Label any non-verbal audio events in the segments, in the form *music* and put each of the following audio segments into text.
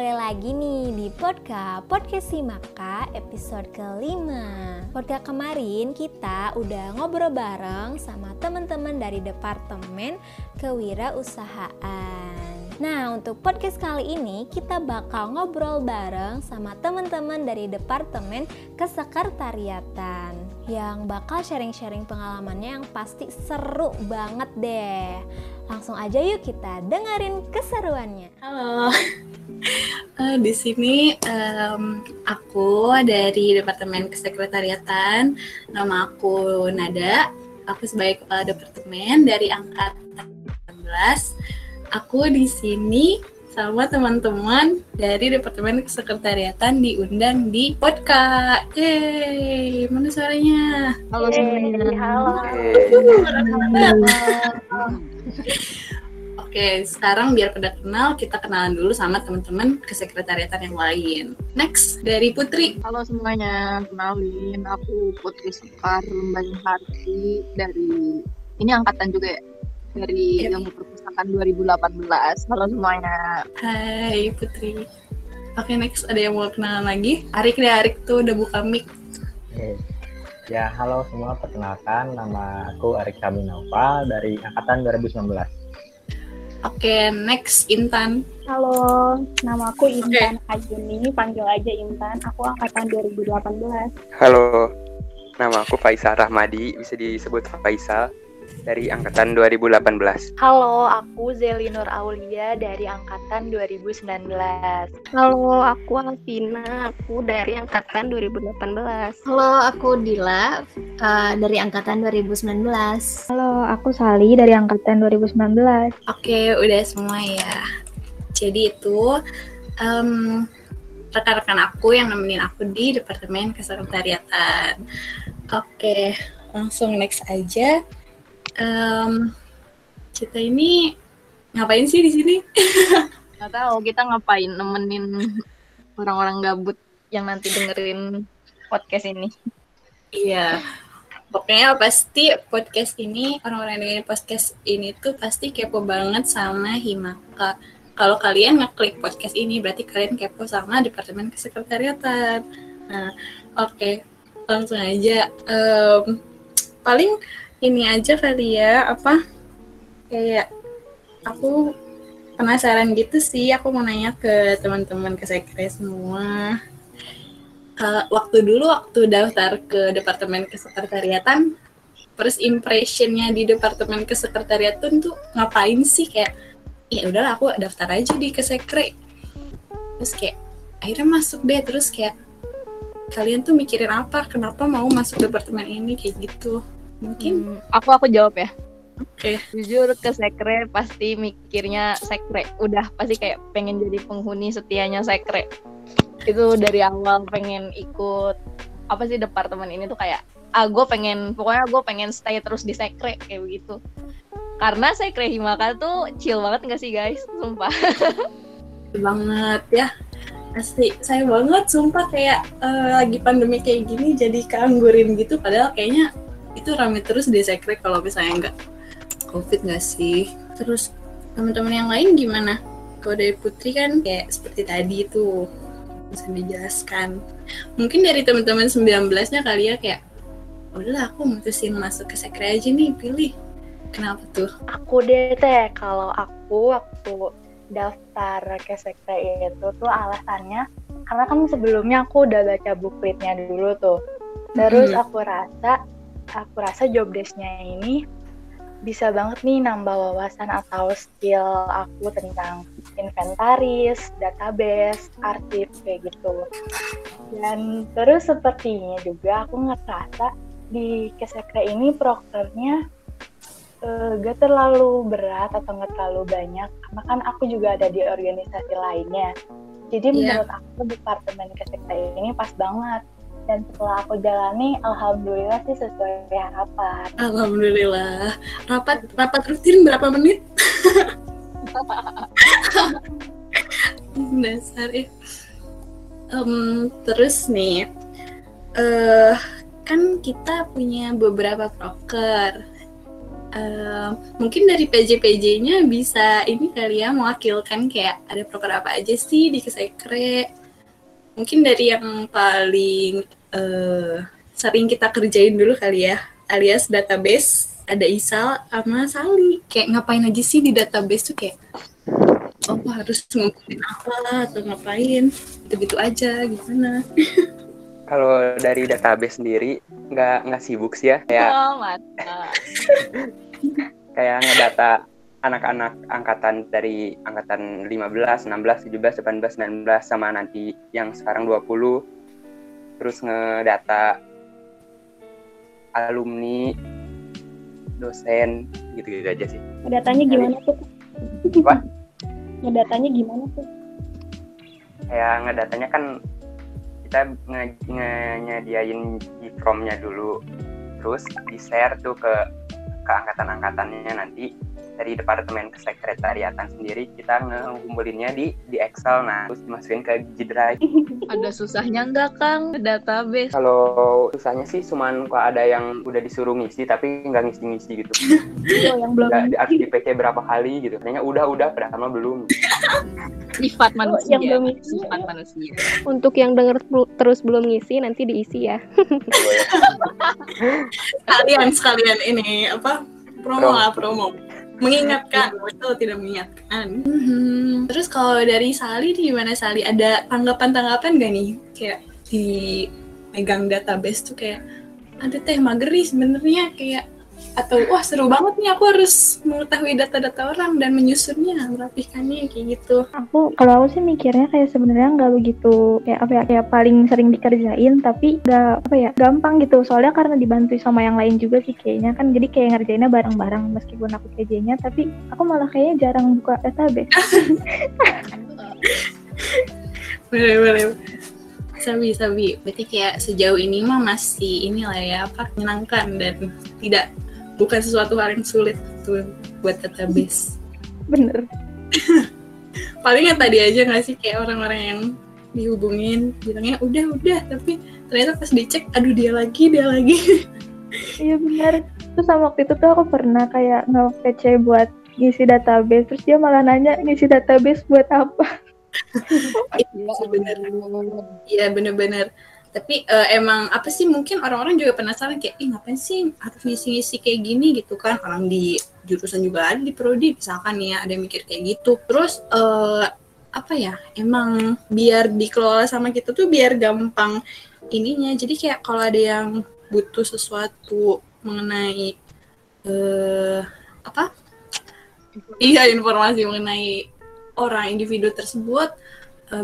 kembali lagi nih di podcast Podcast Simaka episode kelima. Podcast kemarin kita udah ngobrol bareng sama teman-teman dari Departemen Kewirausahaan. Nah, untuk podcast kali ini kita bakal ngobrol bareng sama teman-teman dari Departemen Kesekretariatan yang bakal sharing-sharing pengalamannya yang pasti seru banget deh. Langsung aja yuk kita dengerin keseruannya. Halo, uh, *laughs* di sini um, aku dari Departemen Kesekretariatan. Nama aku Nada. Aku sebagai kepala departemen dari angkatan 19. Aku di sini sama teman-teman dari Departemen Kesekretariatan diundang di podcast. Yeay, mana suaranya? Halo semuanya. Halo. Oke, sekarang biar pada kenal, kita kenalan dulu sama teman-teman kesekretariatan yang lain. Next, dari Putri. Halo semuanya, kenalin aku Putri Sekar Lembang Harti dari ini angkatan juga ya dari Yep. ilmu perpustakaan 2018. Halo semuanya. Hai Putri. Oke, next ada yang mau kenalan lagi? Arik deh, Arik tuh udah buka mic. Oke. Ya, halo semua. Perkenalkan, nama aku Arik Kaminova dari Angkatan 2019. Oke, next Intan. Halo, nama aku Intan Ajuni, panggil aja Intan. Aku angkatan 2018. Halo, nama aku Faisal Rahmadi, bisa disebut Faisal dari angkatan 2018. Halo, aku Zeli Nur Aulia dari angkatan 2019. Halo, aku Alvina, aku dari angkatan 2018. Halo, aku Dila uh, dari angkatan 2019. Halo, aku Sali dari angkatan 2019. Oke, udah semua ya. Jadi itu em, rekan-rekan aku yang nemenin aku di Departemen Kesekretariatan. Oke, langsung next aja. Em, kita ini ngapain sih di sini? *laughs* Gak tahu kita ngapain nemenin orang-orang gabut yang nanti dengerin podcast ini. Iya. Pokoknya pasti podcast ini orang-orang yang dengerin podcast ini tuh pasti kepo banget sama Himaka. Kalau kalian ngeklik podcast ini berarti kalian kepo sama Departemen Kesekretariatan. Nah, oke. Langsung aja Em, paling ini aja kali ya apa? Kayak aku penasaran gitu sih aku mau nanya ke teman-teman kesekre semua. Eh, waktu dulu waktu daftar ke departemen kesekretariatan first impressionnya di departemen kesekretariatan tuh ngapain sih? Kayak ya udahlah aku daftar aja di kesekre terus kayak akhirnya masuk deh. Terus kayak kalian tuh mikirin apa? Kenapa mau masuk departemen ini? Kayak gitu mungkin Hmm, aku aku jawab ya. oke Jujur ke sekre pasti mikirnya sekre. Udah pasti kayak pengen jadi penghuni setianya sekre. Itu dari awal pengen ikut apa sih departemen ini tuh kayak ah gue pengen pokoknya gue pengen stay terus di sekre kayak begitu. Karena sekre Himaka tuh chill banget gak sih guys? Sumpah. banget ya pasti saya banget sumpah kayak eh, lagi pandemi kayak gini jadi keanggurin gitu padahal kayaknya itu rame terus di sekre kalau misalnya nggak covid nggak sih? Terus teman-teman yang lain gimana? Kalau dari Putri kan kayak seperti tadi itu bisa dijelaskan. Mungkin dari teman-teman 19-nya kali ya kayak udahlah aku mutusin masuk ke sekre aja nih pilih. Kenapa tuh? Aku deh teh, kalau aku waktu daftar ke sekre itu tuh alasannya karena kan sebelumnya aku udah baca bukletnya dulu tuh. Terus Mhm. aku rasa aku rasa job desk-nya ini bisa banget nih nambah wawasan atau skill aku tentang inventaris, database, arsip kayak gitu. Dan terus sepertinya juga aku ngerasa di kesekre ini prokernya eh, gak terlalu berat atau nggak terlalu banyak karena kan aku juga ada di organisasi lainnya jadi Iya. menurut aku departemen kesekre ini pas banget dan setelah aku jalani alhamdulillah sih sesuai harapan Alhamdulillah. Rapat rapat rutin berapa menit? *laughs* Dasar ya. Em, terus nih, eh kan kita punya beberapa proker. eh, mungkin dari PJ-PJ-nya bisa ini kali ya mewakilkan kayak ada proker apa aja sih di Kesekre. Mungkin dari yang paling eh, sering kita kerjain dulu kali ya, alias database. Ada Isal sama Sali. Kayak ngapain aja sih di database tuh kayak oh harus ngumpulin apa atau ngapain gitu-gitu aja gimana *laughs* Kalau dari database sendiri nggak nggak sibuk sih ya, kayak Oh, *laughs* kayak ngedata anak-anak angkatan dari angkatan 15, 16, 17, 18, 19 sama nanti yang sekarang 20 terus ngedata alumni dosen gitu-gitu aja sih. Datanya gimana tuh? Apa? Ngedatanya gimana tuh? Kayak ngedatanya kan kita nge- nge- nyediain di formnya dulu terus di share tuh ke ke angkatan-angkatannya nanti dari departemen kesekretariatan sendiri kita ngumpulinnya di di Excel nah terus dimasukin ke G Drive *laughs* Ada susahnya nggak Kang database? Kalau susahnya sih cuman kalau ada yang udah disuruh ngisi tapi nggak ngisi-ngisi gitu. Oh, *laughs* yang belum Nggak harus di PC berapa kali gitu. Kayaknya udah udah padahal belum. *laughs* Sifat manusia. yang belum isi. Sifat manusia. Untuk yang denger terus belum ngisi nanti diisi ya. sekalian sekalian ini apa promo Promo. lah promo mengingatkan. Betul tidak mengingatkan. Mhm. terus kalau dari Sali nih gimana Sali ada tanggapan-tanggapan gak nih? Kayak di megang database tuh kayak ada teh mageri sebenarnya kayak atau wah seru banget nih aku harus mengetahui data-data orang dan menyusunnya merapikannya kayak gitu. Aku kalau aku sih mikirnya kayak sebenarnya nggak begitu kayak apa ya kayak paling sering dikerjain tapi nggak apa ya gampang gitu. Soalnya karena dibantu sama yang lain juga sih kayaknya kan jadi kayak ngerjainnya bareng-bareng meskipun aku PJ-nya tapi aku malah kayaknya jarang buka database. *laughs* Boleh boleh. Sabi sabi. Berarti kayak sejauh ini mah masih inilah ya apa menyenangkan dan tidak bukan sesuatu hal yang sulit tuh buat database. Bener. *laughs* Paling yang tadi aja nggak sih kayak orang-orang yang dihubungin bilangnya udah udah tapi ternyata pas dicek aduh dia lagi dia lagi. *laughs* Iya bener. Terus sama waktu itu tuh aku pernah kayak nge-PC buat ngisi database terus dia malah nanya ngisi database buat apa? *laughs* Sebenarnya iya bener-bener tapi eh, emang apa sih mungkin orang-orang juga penasaran kayak ih ngapain sih harus ngisi-ngisi kayak gini? Gitu kan. Orang di jurusan juga ada di prodi misalkan ya ada yang mikir kayak gitu. Terus eh, apa ya emang biar dikelola sama kita tuh biar gampang ininya. Jadi kayak kalau ada yang butuh sesuatu mengenai eh apa? Iya informasi mengenai orang individu tersebut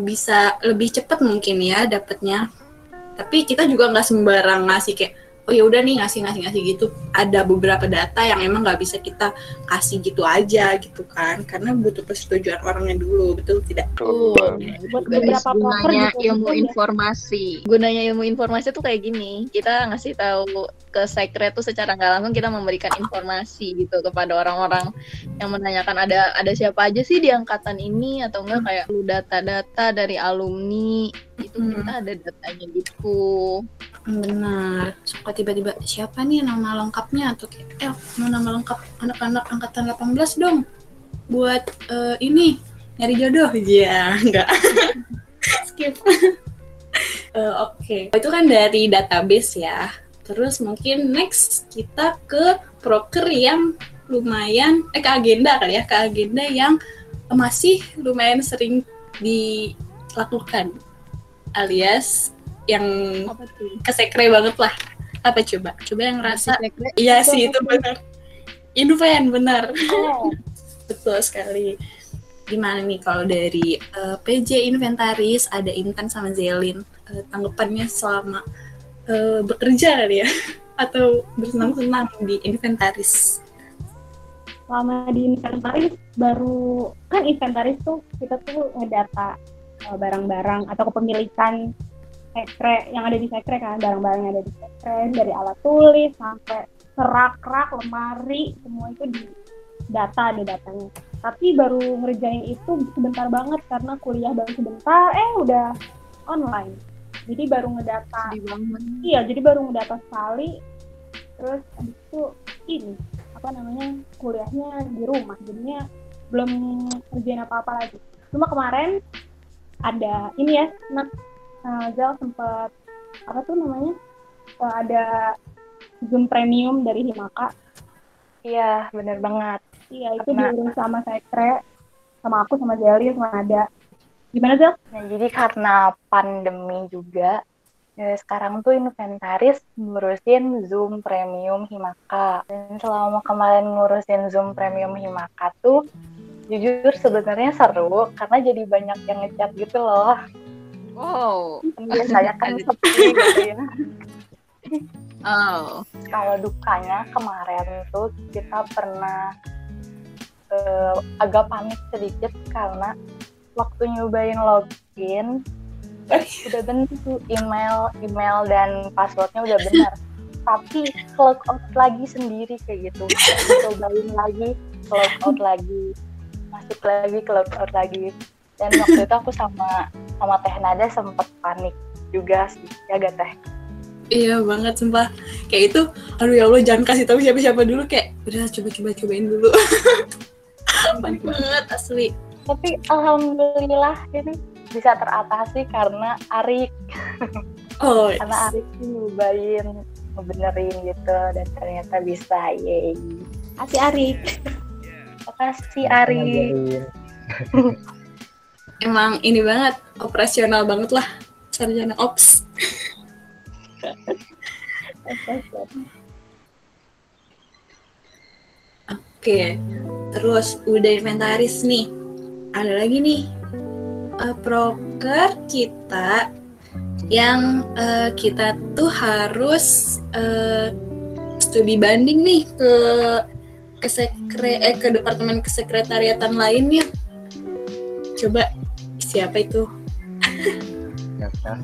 bisa lebih cepat mungkin ya dapatnya tapi kita juga nggak sembarang ngasih kayak oh ya udah nih ngasih ngasih ngasih gitu ada beberapa data yang emang nggak bisa kita kasih gitu aja gitu kan karena butuh persetujuan orangnya dulu betul tidak Tuh, buat guys, beberapa gunanya juga ilmu ada. informasi. Gunanya ilmu informasi tuh kayak gini. Kita ngasih tahu ke sekret tuh secara nggak langsung kita memberikan informasi gitu kepada orang-orang yang menanyakan ada ada siapa aja sih di angkatan ini atau enggak kayak lu data-data dari alumni itu Hmm. kita ada datanya gitu. Benar. Suka tiba-tiba siapa nih nama lengkapnya? Atau kayak eh mau nama lengkap anak-anak angkatan 18 dong buat eh, ini nyari jodoh. Ya enggak. *laughs* Skip. *laughs* Eh, oke. Itu kan dari database ya. Terus mungkin next kita ke proker yang lumayan eh ke agenda kali ya ke agenda yang masih lumayan sering dilakukan alias yang kesekre banget lah. Apa coba? Coba yang rasa. Iya sih itu benar Inven benar *laughs* betul sekali. Gimana nih kalau dari eh, PJ Inventaris ada Intan sama Zelin Eh, tanggapannya selama eh, bekerja kali ya? *laughs* Atau bersenang-senang di Inventaris? Selama di inventaris baru kan inventaris tuh kita tuh ngedata uh, barang-barang atau kepemilikan sekre yang ada di sekre kan barang-barang yang ada di sekre dari alat tulis sampai serak-rak lemari semua itu di data ada datanya tapi baru ngerjain itu sebentar banget karena kuliah baru sebentar eh udah online jadi baru ngedata. Iya, jadi baru ngedata sekali. Terus habis itu ini apa namanya kuliahnya di rumah jadinya belum kerjain apa-apa lagi cuma kemarin ada ini ya uh, Zal sempat apa tuh namanya uh, ada zoom premium dari Himaka Iya, bener banget. iya itu Karena- diurus sama Sekre sama aku sama Zeli sama ada gimana Zal? Nah, jadi karena pandemi juga, ya sekarang tuh inventaris ngurusin Zoom Premium Himaka. Dan selama kemarin ngurusin Zoom Premium Himaka tuh, jujur sebenarnya seru karena jadi banyak yang ngechat gitu loh. Wow. Kan biasanya kan sepi gitu ya. Oh, Kalau dukanya kemarin tuh kita pernah eh, agak panik sedikit karena waktu nyobain login udah bener tuh email email dan passwordnya udah benar tapi log out lagi sendiri kayak gitu. Cobain lagi log out lagi. Masuk lagi log out lagi. Dan waktu itu aku sama sama teh nada sempet panik juga sih ya gak teh iya banget sumpah. Kayak itu, aduh ya Allah jangan kasih tahu siapa-siapa dulu kayak udah coba-coba cobain dulu. *laughs* Panik banget asli. tapi alhamdulillah ini bisa teratasi karena Arik Oh, *laughs* karena Arik nyobain ngebenerin gitu dan ternyata bisa yeay Asih Arik makasih Arik. *laughs* emang ini banget operasional banget lah sarjana ops. Oke, terus udah inventaris nih. Ada lagi nih eh, proker kita yang eh, kita tuh harus eh, studi banding nih ke ke sekre eh, ke departemen kesekretariatan lainnya. Coba siapa itu? Ya, kan?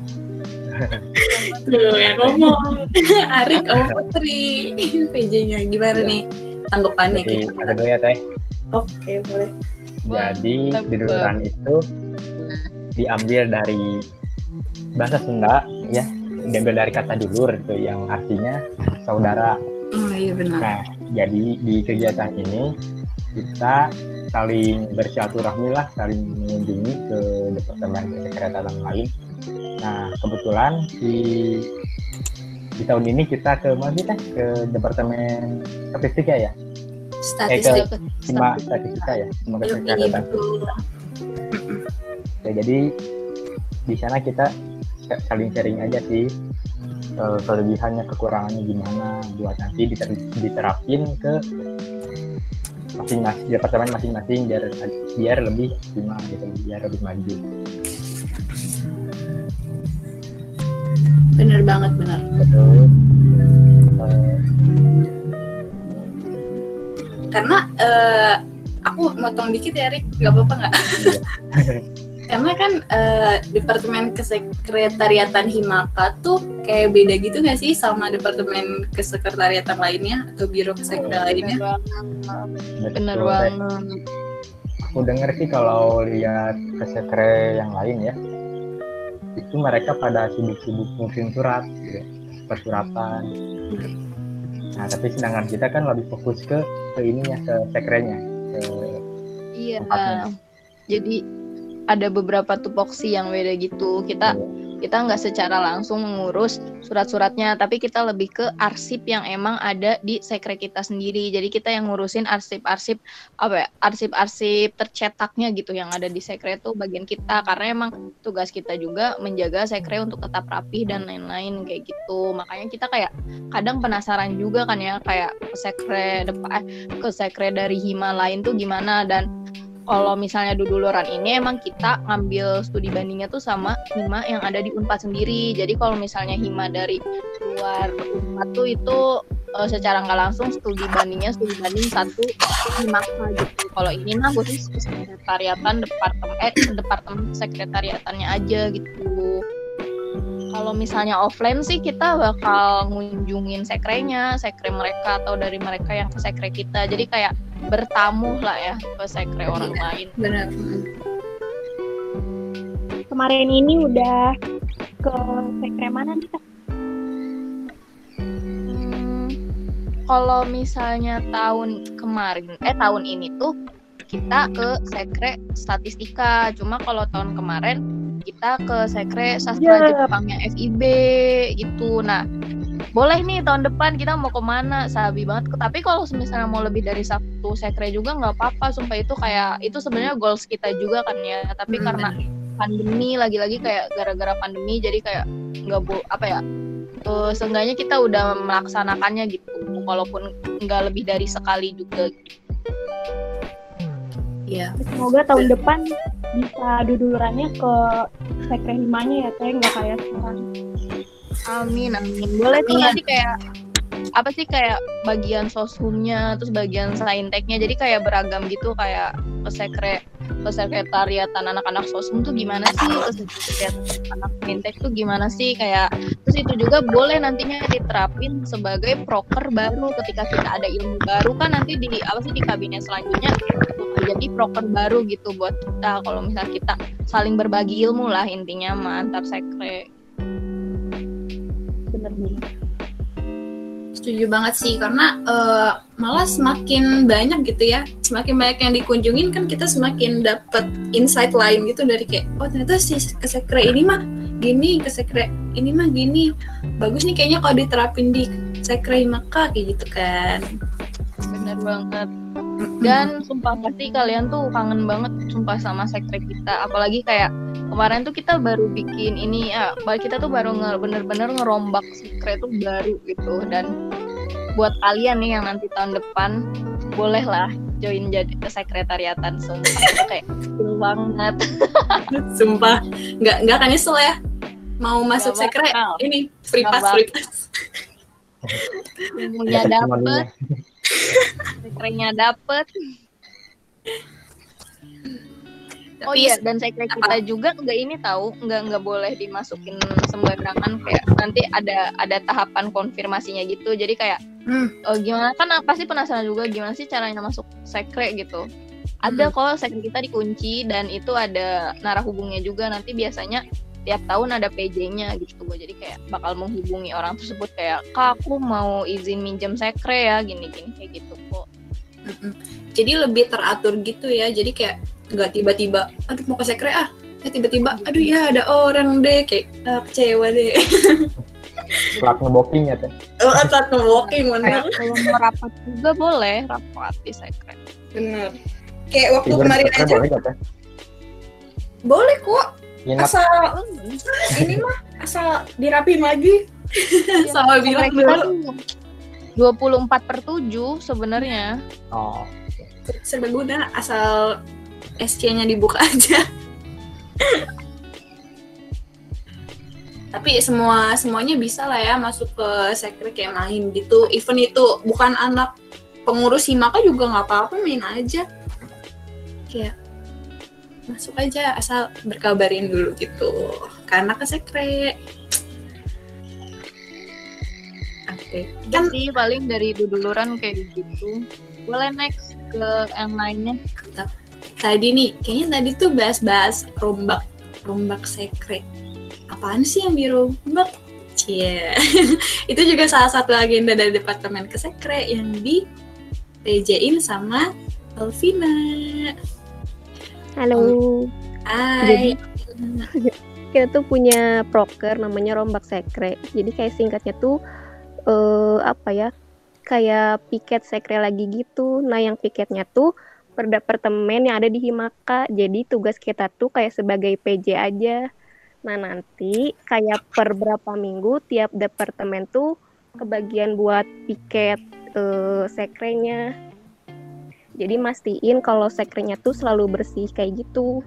Tuh yang ngomong. *laughs* Arik sama Putri. *laughs* PJ-nya gimana nih? Tanggapannya Jadi kita. ada dulu ya teh. Oke, boleh. Jadi jurusan itu diambil dari bahasa Sunda ya, diambil dari kata dulur itu yang artinya saudara. Oh iya benar. Nah, jadi di kegiatan ini kita saling bersilaturahmi lah, saling mengunjungi ke departemen kesekretariatan lain. Nah, kebetulan di di tahun ini kita ke mana Teh? Ke departemen statistika ya, Statistik. cuma statistika ya, cuma Iya, kesekretariatan. betul. Ya, jadi di sana kita saling sharing aja sih eh, kelebihannya kekurangannya gimana buat nanti diter- diterapin ke masing-masing departemen masing-masing biar biar lebih optimal gitu biar lebih maju Bener banget, bener. eh, Karena eh, aku motong dikit ya, Rik. Gak apa-apa nggak? *laughs* Karena kan eh, Departemen Kesekretariatan Himaka tuh kayak beda gitu nggak sih sama Departemen Kesekretariatan lainnya atau Biro Kesekretariatan lainnya? Bener betul, Teh. banget. aku denger sih kalau lihat ke sekre yang lain ya itu mereka pada sibuk-sibuk ngurusin surat gitu, persuratan nah tapi sedangkan kita kan lebih fokus ke ke ininya ke sekrenya ke Iya. tempatnya Jadi ada beberapa tupoksi yang beda gitu. Kita kita nggak secara langsung mengurus surat-suratnya, tapi kita lebih ke arsip yang emang ada di sekre kita sendiri. Jadi kita yang ngurusin arsip-arsip apa ya, arsip-arsip tercetaknya gitu yang ada di sekre itu bagian kita karena emang tugas kita juga menjaga sekre untuk tetap rapih dan lain-lain kayak gitu. Makanya kita kayak kadang penasaran juga kan ya kayak sekre depan eh, ke sekre dari hima lain tuh gimana dan kalau misalnya duduluran ini emang kita ngambil studi bandingnya tuh sama hima yang ada di Unpad sendiri. Jadi kalau misalnya hima dari luar Unpad tuh itu eh, secara nggak langsung studi bandingnya studi banding satu hima gitu. Kalau ini mah khusus sekretariatan departemen eh departemen sekretariatannya aja gitu. Kalau misalnya offline sih kita bakal ngunjungin sekrenya, sekre mereka atau dari mereka yang ke sekre kita. Jadi kayak bertamu lah ya ke sekre orang lain. Benar. kemarin ini udah ke sekre mana nih Kak? Hmm, kalau misalnya tahun kemarin eh tahun ini tuh kita ke sekre statistika cuma kalau tahun kemarin kita ke sekre sastra Yeah. Jepangnya FIB gitu nah boleh nih tahun depan kita mau ke mana? Sabi banget. Tapi kalau misalnya mau lebih dari satu sekre juga nggak apa-apa. Sumpah itu kayak itu sebenarnya goals kita juga kan ya. Tapi Hmm, karena pandemi lagi-lagi kayak gara-gara pandemi jadi kayak nggak bu apa ya eh, seenggaknya kita udah melaksanakannya gitu. Walaupun nggak lebih dari sekali juga Iya. Semoga tahun depan bisa dudulurannya ke sekre himanya ya teh nggak kayak sekarang. Amin amin. Boleh tuh nanti kayak apa sih kayak bagian soshumnya terus bagian sainteknya jadi kayak beragam gitu kayak pesekre pesekretariatan anak-anak soshum tuh gimana sih? Pesekretariatan anak saintek tuh gimana sih? Kayak terus itu juga boleh nantinya diterapin sebagai proker baru. Ketika kita ada ilmu baru kan nanti di apa sih di kabinet selanjutnya jadi proker baru gitu buat kita. Kalau misalnya kita saling berbagi ilmu lah intinya mantap sekre Bener nih. Setuju banget sih karena eh, malah semakin banyak gitu ya, semakin banyak yang dikunjungin kan kita semakin dapat insight lain gitu dari kayak oh ternyata si kesekre ini mah gini, kesekre ini mah gini. Bagus nih kayaknya kalau diterapin di sekre maka kayak gitu kan. Bener banget. Dan sumpah pasti kalian tuh kangen banget sumpah sama sekre kita. Apalagi kayak kemarin tuh kita baru bikin ini ya kita tuh baru nge- bener-bener ngerombak sekre tuh baru gitu. Dan buat kalian nih yang nanti tahun depan boleh lah join jadi ke sekretariatan sumpah. Itu kayak banget. *laughs* Sumpah, nggak nggak akan nyesel ya. Mau masuk Nggak sekre bakal. ini free pass, free pass. ilmunya dapet sekrenya dapet Oh iya, dan sekre kita juga nggak ini tahu, nggak nggak boleh dimasukin sembarangan kayak nanti ada ada tahapan konfirmasinya gitu. Jadi kayak Hmm. eh, gimana kan pasti penasaran juga gimana sih caranya masuk sekre gitu. Ada kok sekre kita dikunci dan itu ada narah hubungnya juga nanti biasanya tiap tahun ada PJ-nya gitu. Jadi kayak bakal menghubungi orang tersebut kayak, "Kak, aku mau izin minjem sekre ya, gini-gini kayak gitu kok." Jadi lebih teratur gitu ya. Jadi kayak nggak tiba-tiba, aduh mau ke sekre ah. Ya tiba-tiba, aduh ya ada orang deh kayak ah, kecewa deh. Plat ngeboking ya teh. Oh, atau walking bener. Kayak kalau mau rapat juga boleh rapat di sekre. Bener. Kayak waktu Tidur kemarin aja boleh gak teh? boleh kok. Asal ini mah asal dirapin lagi. *laughs* Sama bilang dulu tuh 24 per 7 sebenarnya. oh serbaguna asal SC-nya dibuka *laughs* aja. Tapi semua semuanya bisa lah ya masuk ke sekre kayak main gitu. Even itu bukan anak pengurus Himaka juga nggak apa-apa main aja. Kayak masuk aja asal berkabarin dulu gitu. Karena ke sekre. Oke. Kan sih paling dari duduluran kayak gitu. Boleh next ke yang lainnya. tadi nih kayaknya tadi tuh bahas-bahas rombak rombak sekret apaan sih yang dirombak Cie. *laughs* itu juga salah satu agenda dari departemen kesekre yang di PJ-in sama Alvina Halo. Hai *laughs* Kita tuh punya proker namanya Rombak Sekre. Jadi kayak singkatnya tuh eh apa ya? Kayak piket sekre lagi gitu. Nah, yang piketnya tuh per departemen yang ada di Himaka. Jadi tugas kita tuh kayak sebagai PJ aja. Nah, nanti kayak per berapa minggu tiap departemen tuh kebagian buat piket eh, sekrenya. Jadi mastiin kalau sekrenya tuh selalu bersih kayak gitu.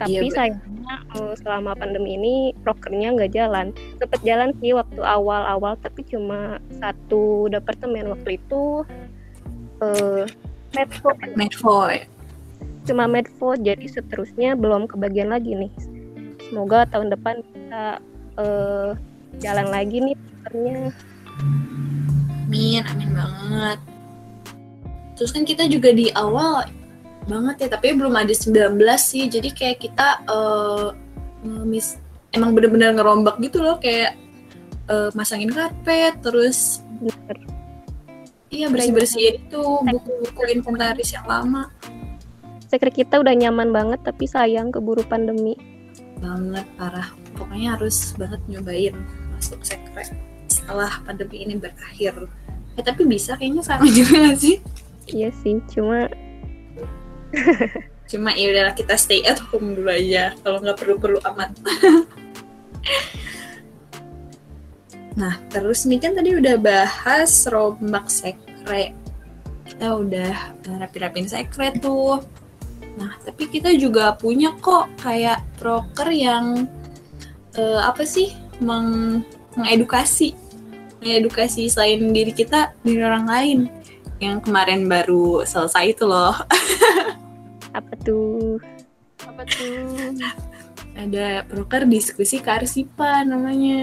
Tapi Iya, sayangnya eh, selama pandemi ini prokernya nggak jalan. Sempet jalan sih waktu awal-awal, tapi cuma satu departemen waktu itu eh Medfo Medfoy cuma Medfo jadi seterusnya belum kebagian lagi nih. Semoga tahun depan bisa eh, jalan lagi nih prokernya. amin amin banget terus kan kita juga di awal banget ya tapi belum ada 19 sih jadi kayak kita eh, ngemis emang bener-bener ngerombak gitu loh kayak eh, masangin karpet terus Bener. Iya bersih-bersihin itu buku-buku inventaris yang lama Sekre kita udah nyaman banget tapi sayang keburu pandemi. banget parah. Pokoknya harus banget nyobain masuk sekre setelah pandemi ini berakhir. Eh tapi bisa kayaknya sama *laughs* juga gak sih? Iya sih, cuma *laughs* Cuma ya udahlah kita stay at home dulu aja kalau nggak perlu-perlu amat. *laughs* nah terus nih kan tadi udah bahas rombak sekre. Kita udah rapi-rapin sekre tuh. Nah tapi kita juga punya kok kayak proker yang eh, apa sih meng mengedukasi mengedukasi selain diri kita diri orang lain yang kemarin baru selesai itu loh *laughs* apa tuh? Apa tuh? ada proker diskusi kearsipan namanya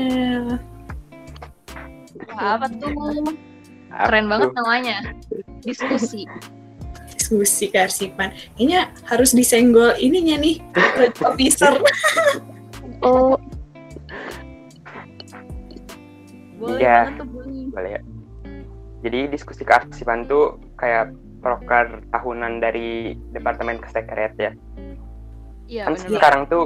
Wah, apa tuh? Keren banget namanya. Diskusi. diskusi kearsipan ini harus disenggol ininya nih officer Oh, Boleh Iya. banget tuh bunyi. boleh ya jadi diskusi kearsipan tuh kayak proker tahunan dari Departemen Kesekret ya. Iya, kan bener. sekarang tuh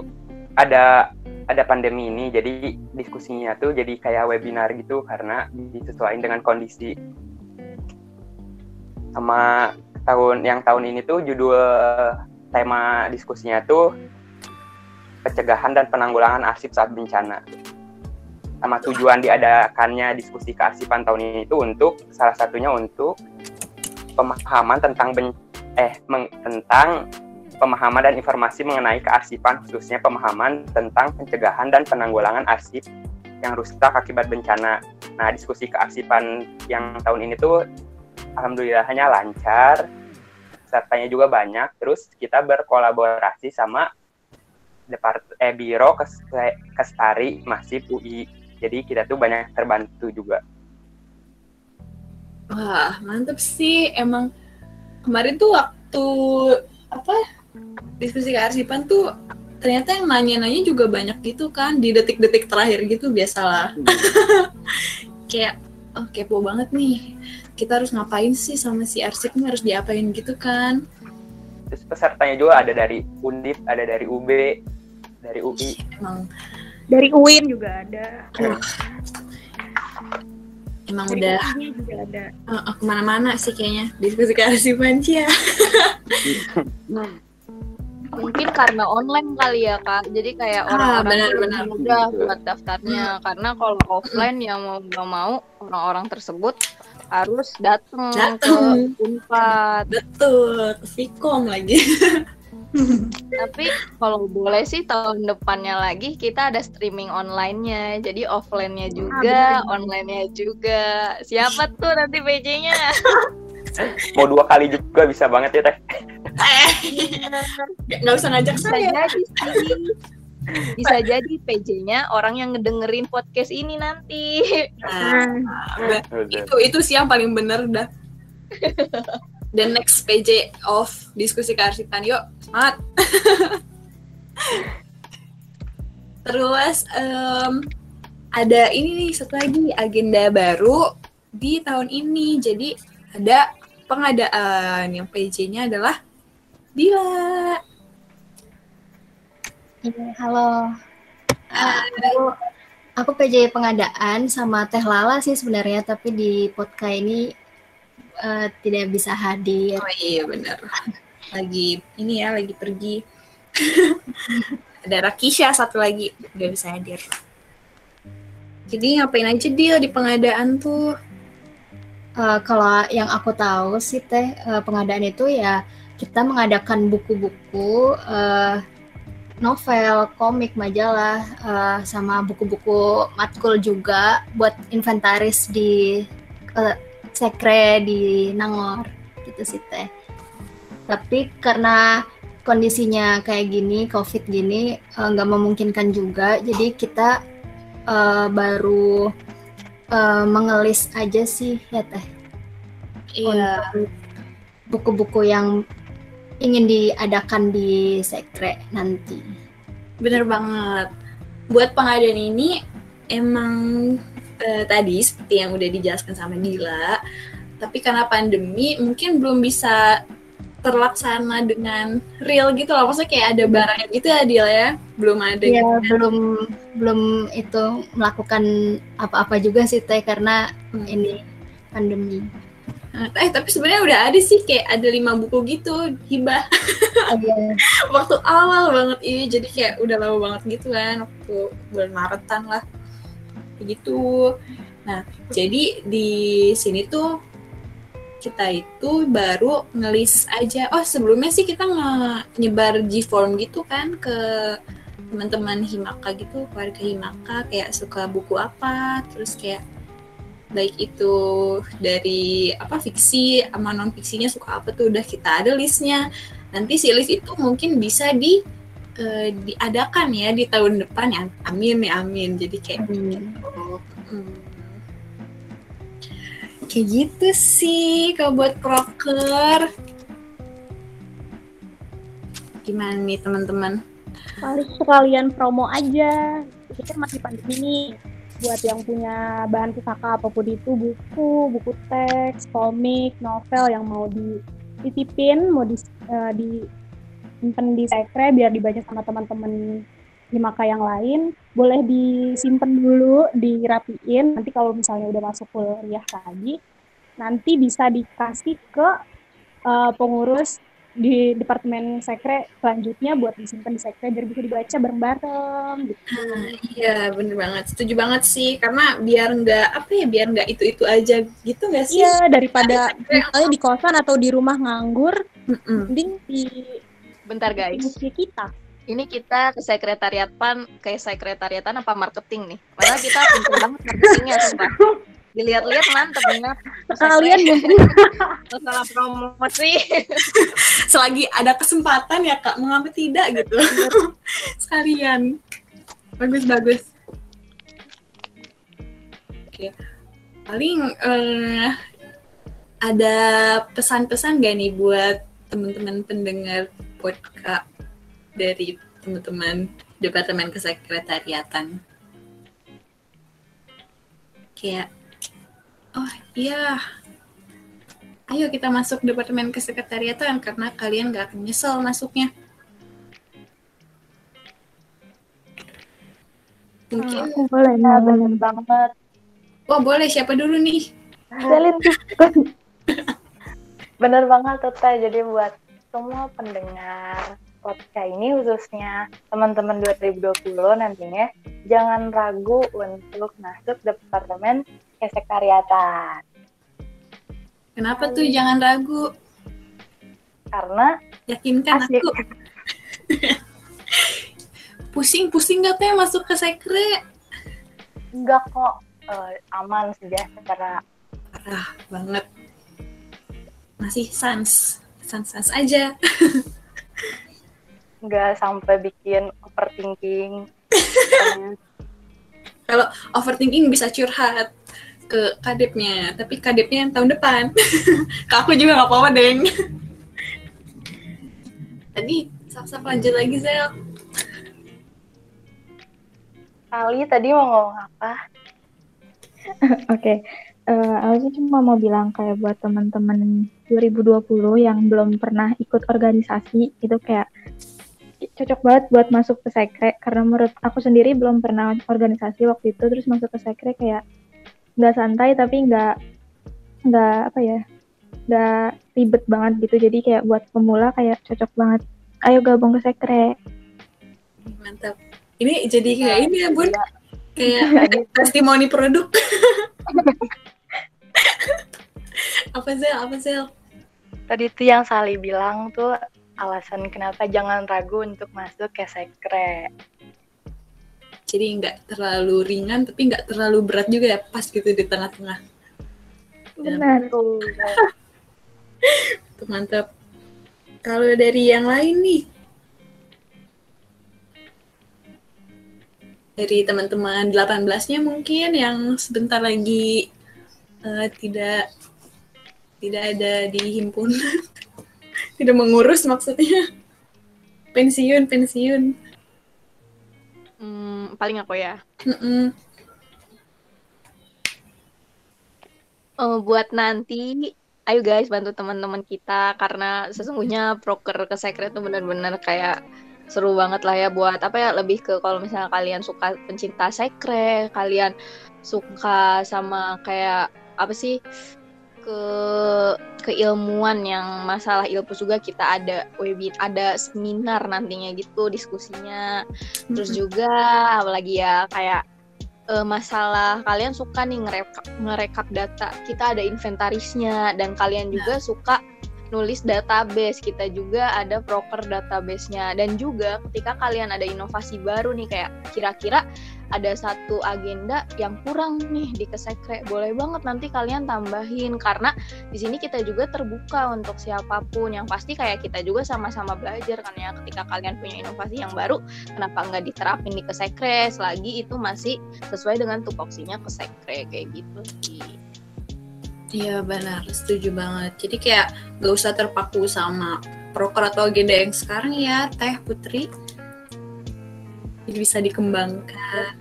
ada ada pandemi ini jadi diskusinya tuh jadi kayak webinar gitu karena disesuaikan dengan kondisi. Sama tahun yang tahun ini tuh judul tema diskusinya tuh pencegahan dan penanggulangan arsip saat bencana sama tujuan diadakannya diskusi kearsipan tahun ini itu untuk salah satunya untuk pemahaman tentang ben, eh tentang pemahaman dan informasi mengenai kearsipan khususnya pemahaman tentang pencegahan dan penanggulangan arsip yang rusak akibat bencana. Nah, diskusi kearsipan yang tahun ini tuh alhamdulillahnya lancar, pesertanya juga banyak. Terus kita berkolaborasi sama Depart eh, Biro Kes Kestari Masif UI. Jadi kita tuh banyak terbantu juga. wah mantep sih emang kemarin tuh waktu apa diskusi kearsipan tuh ternyata yang nanya-nanya juga banyak gitu kan di detik-detik terakhir gitu biasalah *laughs* kayak oh kepo banget nih kita harus ngapain sih sama si arsip ini harus diapain gitu kan Terus pesertanya juga ada dari Undip, ada dari UB, dari UI. emang Dari UIN juga ada. emang Dari udah juga ada. uh, uh, ke mana-mana sih kayaknya diskusi kearsipan sih ya Mungkin karena online kali ya kak. Jadi kayak Ah, orang-orang benar-benar. lebih mudah buat daftarnya. Karena kalau offline yang mau nggak mau orang-orang tersebut harus datang ke. Unpad. betul Vkom lagi *laughs* Tapi kalau boleh sih tahun depannya lagi kita ada streaming online-nya. Jadi offline-nya juga, online-nya juga. Siapa tuh nanti PJ-nya? *laughs* Mau dua kali juga bisa banget ya teh. nggak usah ngajak Bisa saya jadi sih. Bisa jadi PJ-nya orang yang ngedengerin podcast ini nanti. Nah, itu itu sih yang paling bener dah *laughs* the next page of diskusi kearsipan yuk semangat. *laughs* Terus em, ada ini nih satu lagi agenda baru di tahun ini. Jadi ada pengadaan. Yang PJ-nya adalah Dila. Iya, halo. Aku, aku PJ pengadaan sama Teh Lala sih sebenarnya, tapi di podcast ini eh, tidak bisa hadir. oh iya bener lagi ini ya lagi pergi. *laughs* Ada Rakisha satu lagi nggak bisa hadir. Jadi ngapain aja dia di pengadaan tuh? Eh, kalau yang aku tahu sih Teh, eh, pengadaan itu ya kita mengadakan buku-buku, eh, novel, komik, majalah, eh, sama buku-buku matkul juga buat inventaris di eh, sekre di Nangor gitu sih Teh. Tapi karena kondisinya kayak gini, COVID gini, eh, nggak memungkinkan juga, jadi kita eh, baru eh, mengelis aja sih ya teh iya buku-buku yang ingin diadakan di sekre nanti. bener banget buat pengadaan ini emang eh, tadi seperti yang udah dijelaskan sama Dila tapi karena pandemi mungkin belum bisa terlaksana dengan real gitu loh maksudnya kayak ada barangnya gitu ya Dil ya belum ada ya gitu. belum belum itu melakukan apa-apa juga sih teh karena Hmm. ini pandemi eh tapi sebenarnya udah ada sih kayak ada lima buku gitu hibah oh, iya. *laughs* waktu awal banget ini jadi kayak udah lama banget gitu kan waktu bulan Maretan lah gitu. Nah jadi di sini tuh kita itu baru ngelis aja. Oh sebelumnya sih kita nyebar G-form gitu kan ke teman-teman Himaka gitu keluarga Himaka kayak suka buku apa terus kayak baik itu dari apa fiksi sama non fiksinya suka apa tuh udah kita ada listnya. Nanti si list itu mungkin bisa di eh, diadakan ya di tahun depan ya amin ya amin jadi kayak Hmm. gitu. Hmm. kayak gitu sih kalau buat proker gimana nih teman-teman Harus sekalian promo aja. Kita masih pandemi nih. Buat yang punya bahan pusaka apa pun itu, buku, buku teks, komik, novel yang mau dititipin, mau di, eh, disimpan di sekre biar dibaca sama teman-teman di maka yang lain, boleh disimpan dulu, dirapiin. Nanti kalau misalnya udah masuk kuliah lagi, nanti bisa dikasih ke eh, pengurus di departemen sekre selanjutnya buat disimpan di sekre biar bisa dibaca bareng-bareng gitu. iya bener banget setuju banget sih karena biar nggak apa ya biar nggak itu itu aja gitu nggak sih Iya daripada misalnya di kosan atau di rumah nganggur, mending di Bentar guys. kita. Ini kita ke sekretariat PAN, kayak sekretariatan apa marketing nih? Malah kita pintar banget marketingnya sumpah. Dilihat-lihat mantep banget. Kalian mumpung *laughs* masalah promosi. selagi ada kesempatan ya kak mengapa tidak gitu *laughs* sekalian bagus bagus oke paling eh, ada pesan-pesan gak nih buat teman-teman pendengar podcast dari teman-teman departemen kesekretariatan kayak oh iya ayo kita masuk departemen kesekretariatan karena kalian gak akan nyesel masuknya. Mungkin, aku boleh Nah, bener banget. wah boleh siapa dulu nih? Selin *laughs* Bener banget Tete. Jadi buat semua pendengar podcast ini khususnya teman-teman 2020 nantinya jangan ragu untuk masuk departemen kesekretariatan Kenapa tuh jangan ragu? karena Yakinkan Asik. aku. Pusing-pusing gak teh masuk ke sekre? enggak kok eh, aman sejahtera Parah banget. Masih sans. Sans-sans aja. *laughs* nggak sampai bikin overthinking *laughs* Kalau overthinking bisa curhat ke kadepnya, tapi kadepnya yang tahun depan. *laughs* ke aku juga nggak apa-apa, Deng. Tadi, sap-sap lanjut lagi, Zel. kali tadi mau ngomong apa Oke, eh, aku sih cuma mau bilang kayak buat teman-teman 2020 yang belum pernah ikut organisasi itu kayak cocok banget buat masuk ke sekre karena menurut aku sendiri belum pernah organisasi waktu itu terus masuk ke sekre kayak nggak santai tapi nggak nggak apa ya nggak ribet banget gitu jadi kayak buat pemula kayak cocok banget ayo gabung ke sekre Mantap. Ini jadi kayak ini ya, Bun. Iya. Kayak *laughs* testimoni produk. *laughs* apa, Zel? Apa, Zel? Tadi tuh yang Sali bilang tuh alasan kenapa jangan ragu untuk masuk ke sekre Jadi nggak terlalu ringan, tapi nggak terlalu berat juga ya, pas gitu di tengah-tengah. benar *laughs* Tuh. Mantap. Kalau dari yang lain nih, dari teman-teman 18-nya mungkin yang sebentar lagi eh, tidak tidak ada di himpunan, *laughs* tidak mengurus maksudnya. Pensiun, pensiun. Hmm, paling aku ya. Eh, buat nanti ayo guys bantu teman-teman kita karena sesungguhnya proker ke sekret itu benar-benar kayak seru banget lah ya buat apa ya lebih ke kalau misalnya kalian suka pencinta sekret kalian suka sama kayak apa sih ke keilmuan yang masalah ilmu juga kita ada webinar ada seminar nantinya gitu diskusinya. Terus juga apalagi ya kayak eh, masalah kalian suka nih ngerekap ngerekap data kita ada inventarisnya. Dan kalian juga suka nulis database kita juga ada proker database-nya. Dan juga ketika kalian ada inovasi baru nih kayak kira-kira ada satu agenda yang kurang nih di kesekre. Boleh banget nanti kalian tambahin karena di sini kita juga terbuka untuk siapa pun. Yang pasti kayak kita juga sama-sama belajar kan ya ketika kalian punya inovasi yang baru kenapa nggak diterapin di kesekre? Selagi itu masih sesuai dengan tupoksinya kesekre kayak gitu sih. Iya benar, setuju banget. Jadi kayak gak usah terpaku sama proker atau agenda yang sekarang ya, Teh Putri. Jadi bisa dikembangkan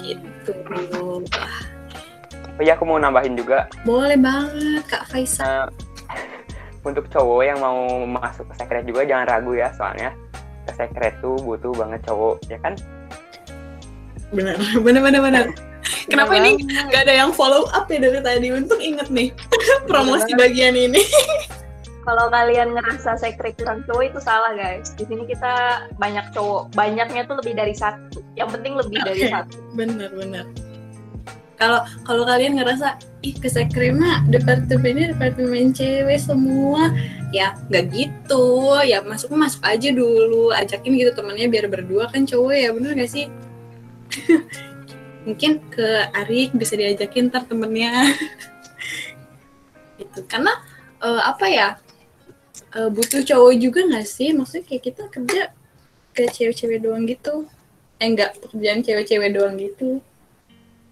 gitu. Wah, Oh iya aku mau nambahin juga boleh banget Kak Faisal. eh, *laughs* untuk cowok yang mau masuk ke sekret juga jangan ragu ya soalnya ke sekret tuh butuh banget cowok ya kan Benar, benar, benar, benar. Kenapa ini gak ada yang follow up ya dari tadi? Untung inget nih *laughs* promosi bagian ini. *laughs* kalau kalian ngerasa sekre kurang cowok itu salah guys di sini kita banyak cowok banyaknya tuh lebih dari satu yang penting lebih dari Oke. satu Benar, benar. Kalau kalau kalian ngerasa ih ke Sekrema departemennya departemen cewek semua, ya nggak gitu. Ya masuk masuk aja dulu, ajakin gitu temennya biar berdua kan cowok ya, bener gak sih? *laughs* Mungkin ke Arik bisa diajakin ntar temennya. *laughs* gitu. Karena eh, apa ya? Eh, butuh cowok juga nggak sih? Maksudnya kayak kita kerja ke cewek-cewek doang gitu. Eh enggak, pekerjaan cewek-cewek doang gitu.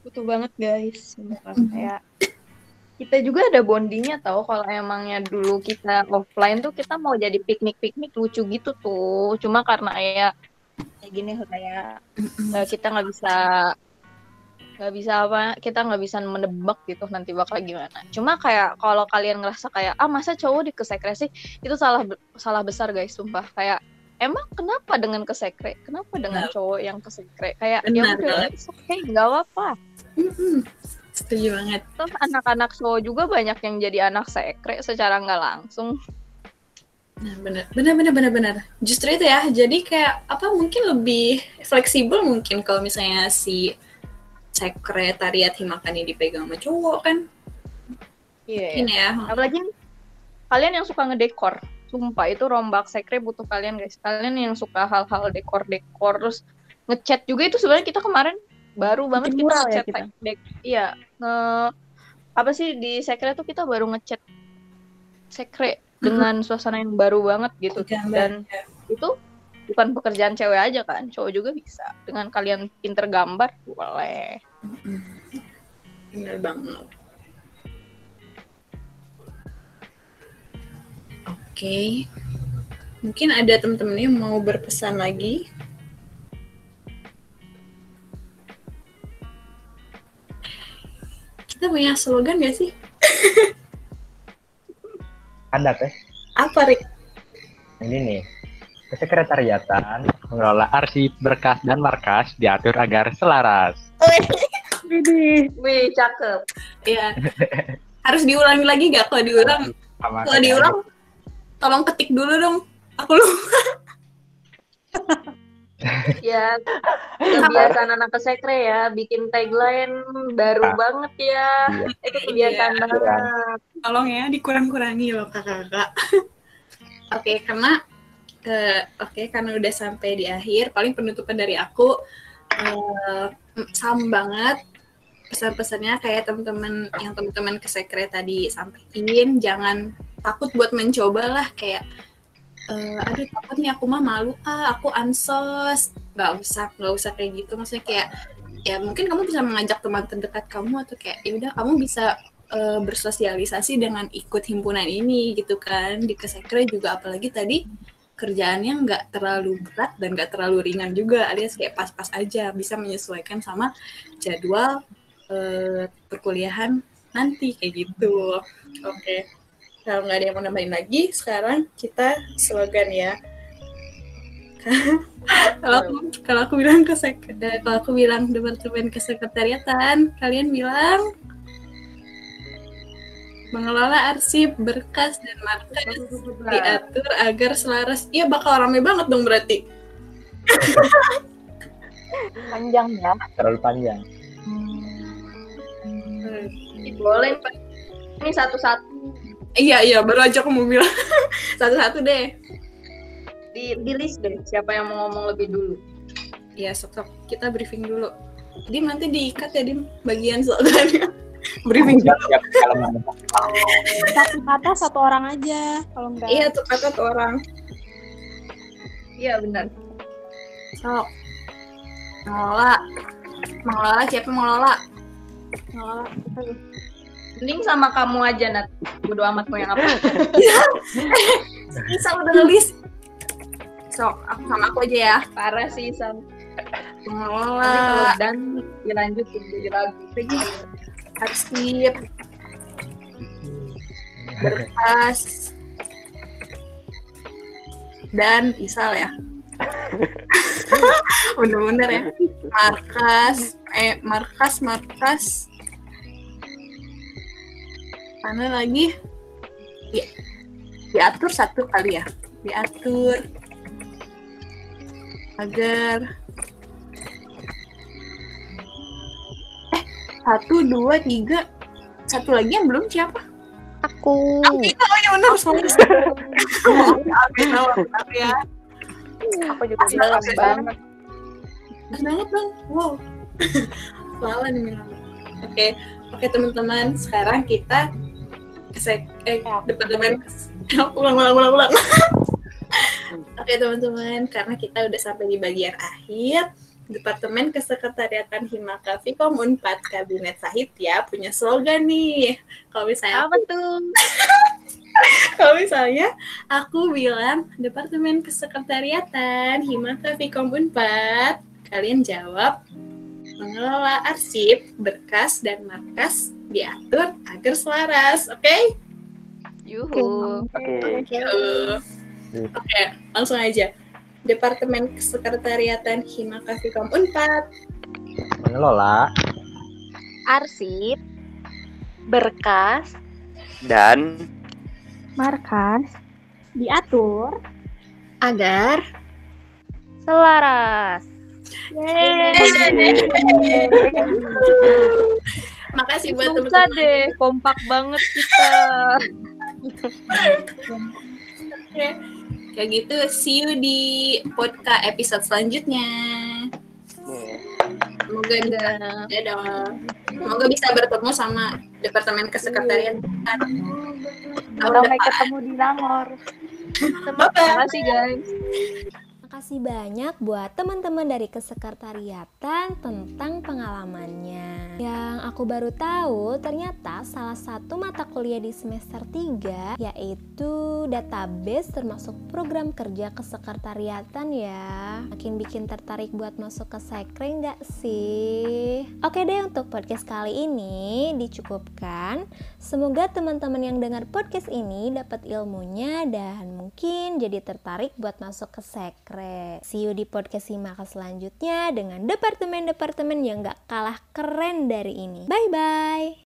butuh banget guys Sumpah. kayak kita juga ada bondingnya tau kalau emangnya dulu kita offline tuh kita mau jadi piknik piknik lucu gitu tuh cuma karena ya kayak gini kayak eh, kita nggak bisa nggak bisa apa kita nggak bisa menebak gitu nanti bakal gimana cuma kayak kalau kalian ngerasa kayak ah masa cowok di kesekresi itu salah salah besar guys sumpah kayak emang kenapa dengan kesekre kenapa dengan cowok yang kesekre kayak ya udah okay nggak apa-apa. Setuju banget. Terus anak-anak cowok juga banyak yang jadi anak sekre secara nggak langsung. Nah, benar, benar, benar, benar, benar. Justru itu ya. Jadi kayak apa mungkin lebih fleksibel mungkin kalau misalnya si sekretariat himakan ini dipegang sama cowok kan. Iya. Ini ya. Apalagi kalian yang suka ngedekor. Sumpah itu rombak sekre butuh kalian guys. Kalian yang suka hal-hal dekor-dekor terus ngechat juga itu sebenarnya kita kemarin baru banget kita ya ngechat kita? dek. Iya, nge apa sih di sekre tuh kita baru ngechat sekre dengan *laughs* suasana yang baru banget gitu. Gambar. Dan itu bukan pekerjaan cewek aja kan, cowok juga bisa. Dengan kalian pinter gambar boleh. Benar banget. Oke. Mungkin ada teman-teman yang mau berpesan lagi. Kita punya slogan gak sih? Ada teh. Apa, Rik? Ini nih. Kesekretariatan mengelola arsip, berkas, dan markas diatur agar selaras. Wih, cakep. Iya. Harus diulangi lagi gak? Kalau diulang, kalau diulang, tolong ketik dulu dong. Aku lupa. Ya, kebiasaan anak kesekre ya, bikin tagline baru Ah. banget ya. Iya. Itu kebiasaan Iya. banget. tolong ya dikurang-kurangi loh kakak-kakak. Oke, karena ke oke karena udah sampai di akhir, paling penutupan dari aku eh sama banget pesan-pesannya kayak teman-teman yang teman-teman ke sekret tadi sampaikan, jangan takut buat mencoba lah kayak eh aduh takut nih aku mah malu ah aku ansos. Nggak usah nggak usah kayak gitu maksudnya kayak ya mungkin kamu bisa mengajak teman terdekat kamu atau kayak ya udah kamu bisa eh, bersosialisasi dengan ikut himpunan ini gitu kan di kesekre juga apalagi tadi kerjaannya nggak terlalu berat dan nggak terlalu ringan juga alias kayak pas-pas aja bisa menyesuaikan sama jadwal eh, perkuliahan nanti kayak gitu. Oke. Kalau nggak ada yang mau nambahin lagi, sekarang kita slogan ya. *laughs* kalau aku, kalau aku bilang ke eh, kalau aku bilang departemen kesekretariatan, kalian bilang mengelola arsip, berkas dan markas diatur agar selaras. Iya bakal rame banget dong berarti. Panjang ya. terlalu panjang. Boleh, Pak. Ini satu-satu Iya iya baru aja aku mau bilang *laughs* satu-satu deh. di, di list deh siapa yang mau ngomong lebih dulu. Iya sok kita briefing dulu. Dim nanti diikat ya Dim bagian slogannya. *laughs* briefing kalau mau. Satu kata satu orang aja kalau enggak. Iya tuh kata tuh orang. Iya benar. Sok. Mengelola. Mengelola siapa mengelola? Mengelola. Mending sama kamu aja Nat. Bodo amat mau yang apa. *laughs* Bisa udah nulis. Sok, aku sama aku aja ya. Parah sih Sam. Nanti kalau Mengelola dan dilanjut jadi lagu. Arsip berkas dan isal ya. *laughs* Bener-bener ya. Markas, eh markas, markas. Mana lagi? Ya, diatur satu kali ya. Diatur agar satu dua tiga satu lagi yang belum siapa? Aku. Oh ya benar sorry. Maaf ya. Aku juga bilang banget. Banget bang. Wow. Lala nih bilang. Oke, oke teman-teman. Sekarang kita ke eh, departemen *laughs* ulang ulang ulang ulang. *laughs* oke teman-teman, karena kita udah sampai di bagian akhir. Departemen Kesekretariatan Himaka Fikom Unpad Kabinet Sahid ya punya slogan nih. Kalau misalnya Apa tuh? *laughs* kalau misalnya aku bilang Departemen Kesekretariatan Himata Fikom Unpad, kalian jawab mengelola arsip, berkas, dan markas diatur agar selaras, oke? Yuhu. Oke. Uh, Oke, langsung aja. Departemen Kesekretariatan Himata Fikom Unpad, Mengelola Arsip, berkas, Dan Markas. Diatur. Agar Selaras. makasih buat teman-teman. deh, kompak banget kita. *laughs* Oke. Kayak gitu, see you di podcast episode selanjutnya. Semoga bisa, dadah. Semoga bisa bertemu sama Departemen Kesekretariatan. Tahun sampai ketemu di Langor. Terima kasih guys. Makasih banyak buat teman-teman dari kesekretariatan tentang pengalamannya. Yang aku baru tahu ternyata salah satu mata kuliah di semester 3 yaitu database termasuk program kerja kesekretariatan ya. Makin bikin tertarik buat masuk ke sekre nggak sih? Oke deh untuk podcast kali ini dicukupkan. Semoga teman-teman yang dengar podcast ini dapat ilmunya dan mungkin jadi tertarik buat masuk ke sekre. See you di podcast Himaka selanjutnya dengan departemen-departemen yang gak kalah keren dari ini. Bye-bye!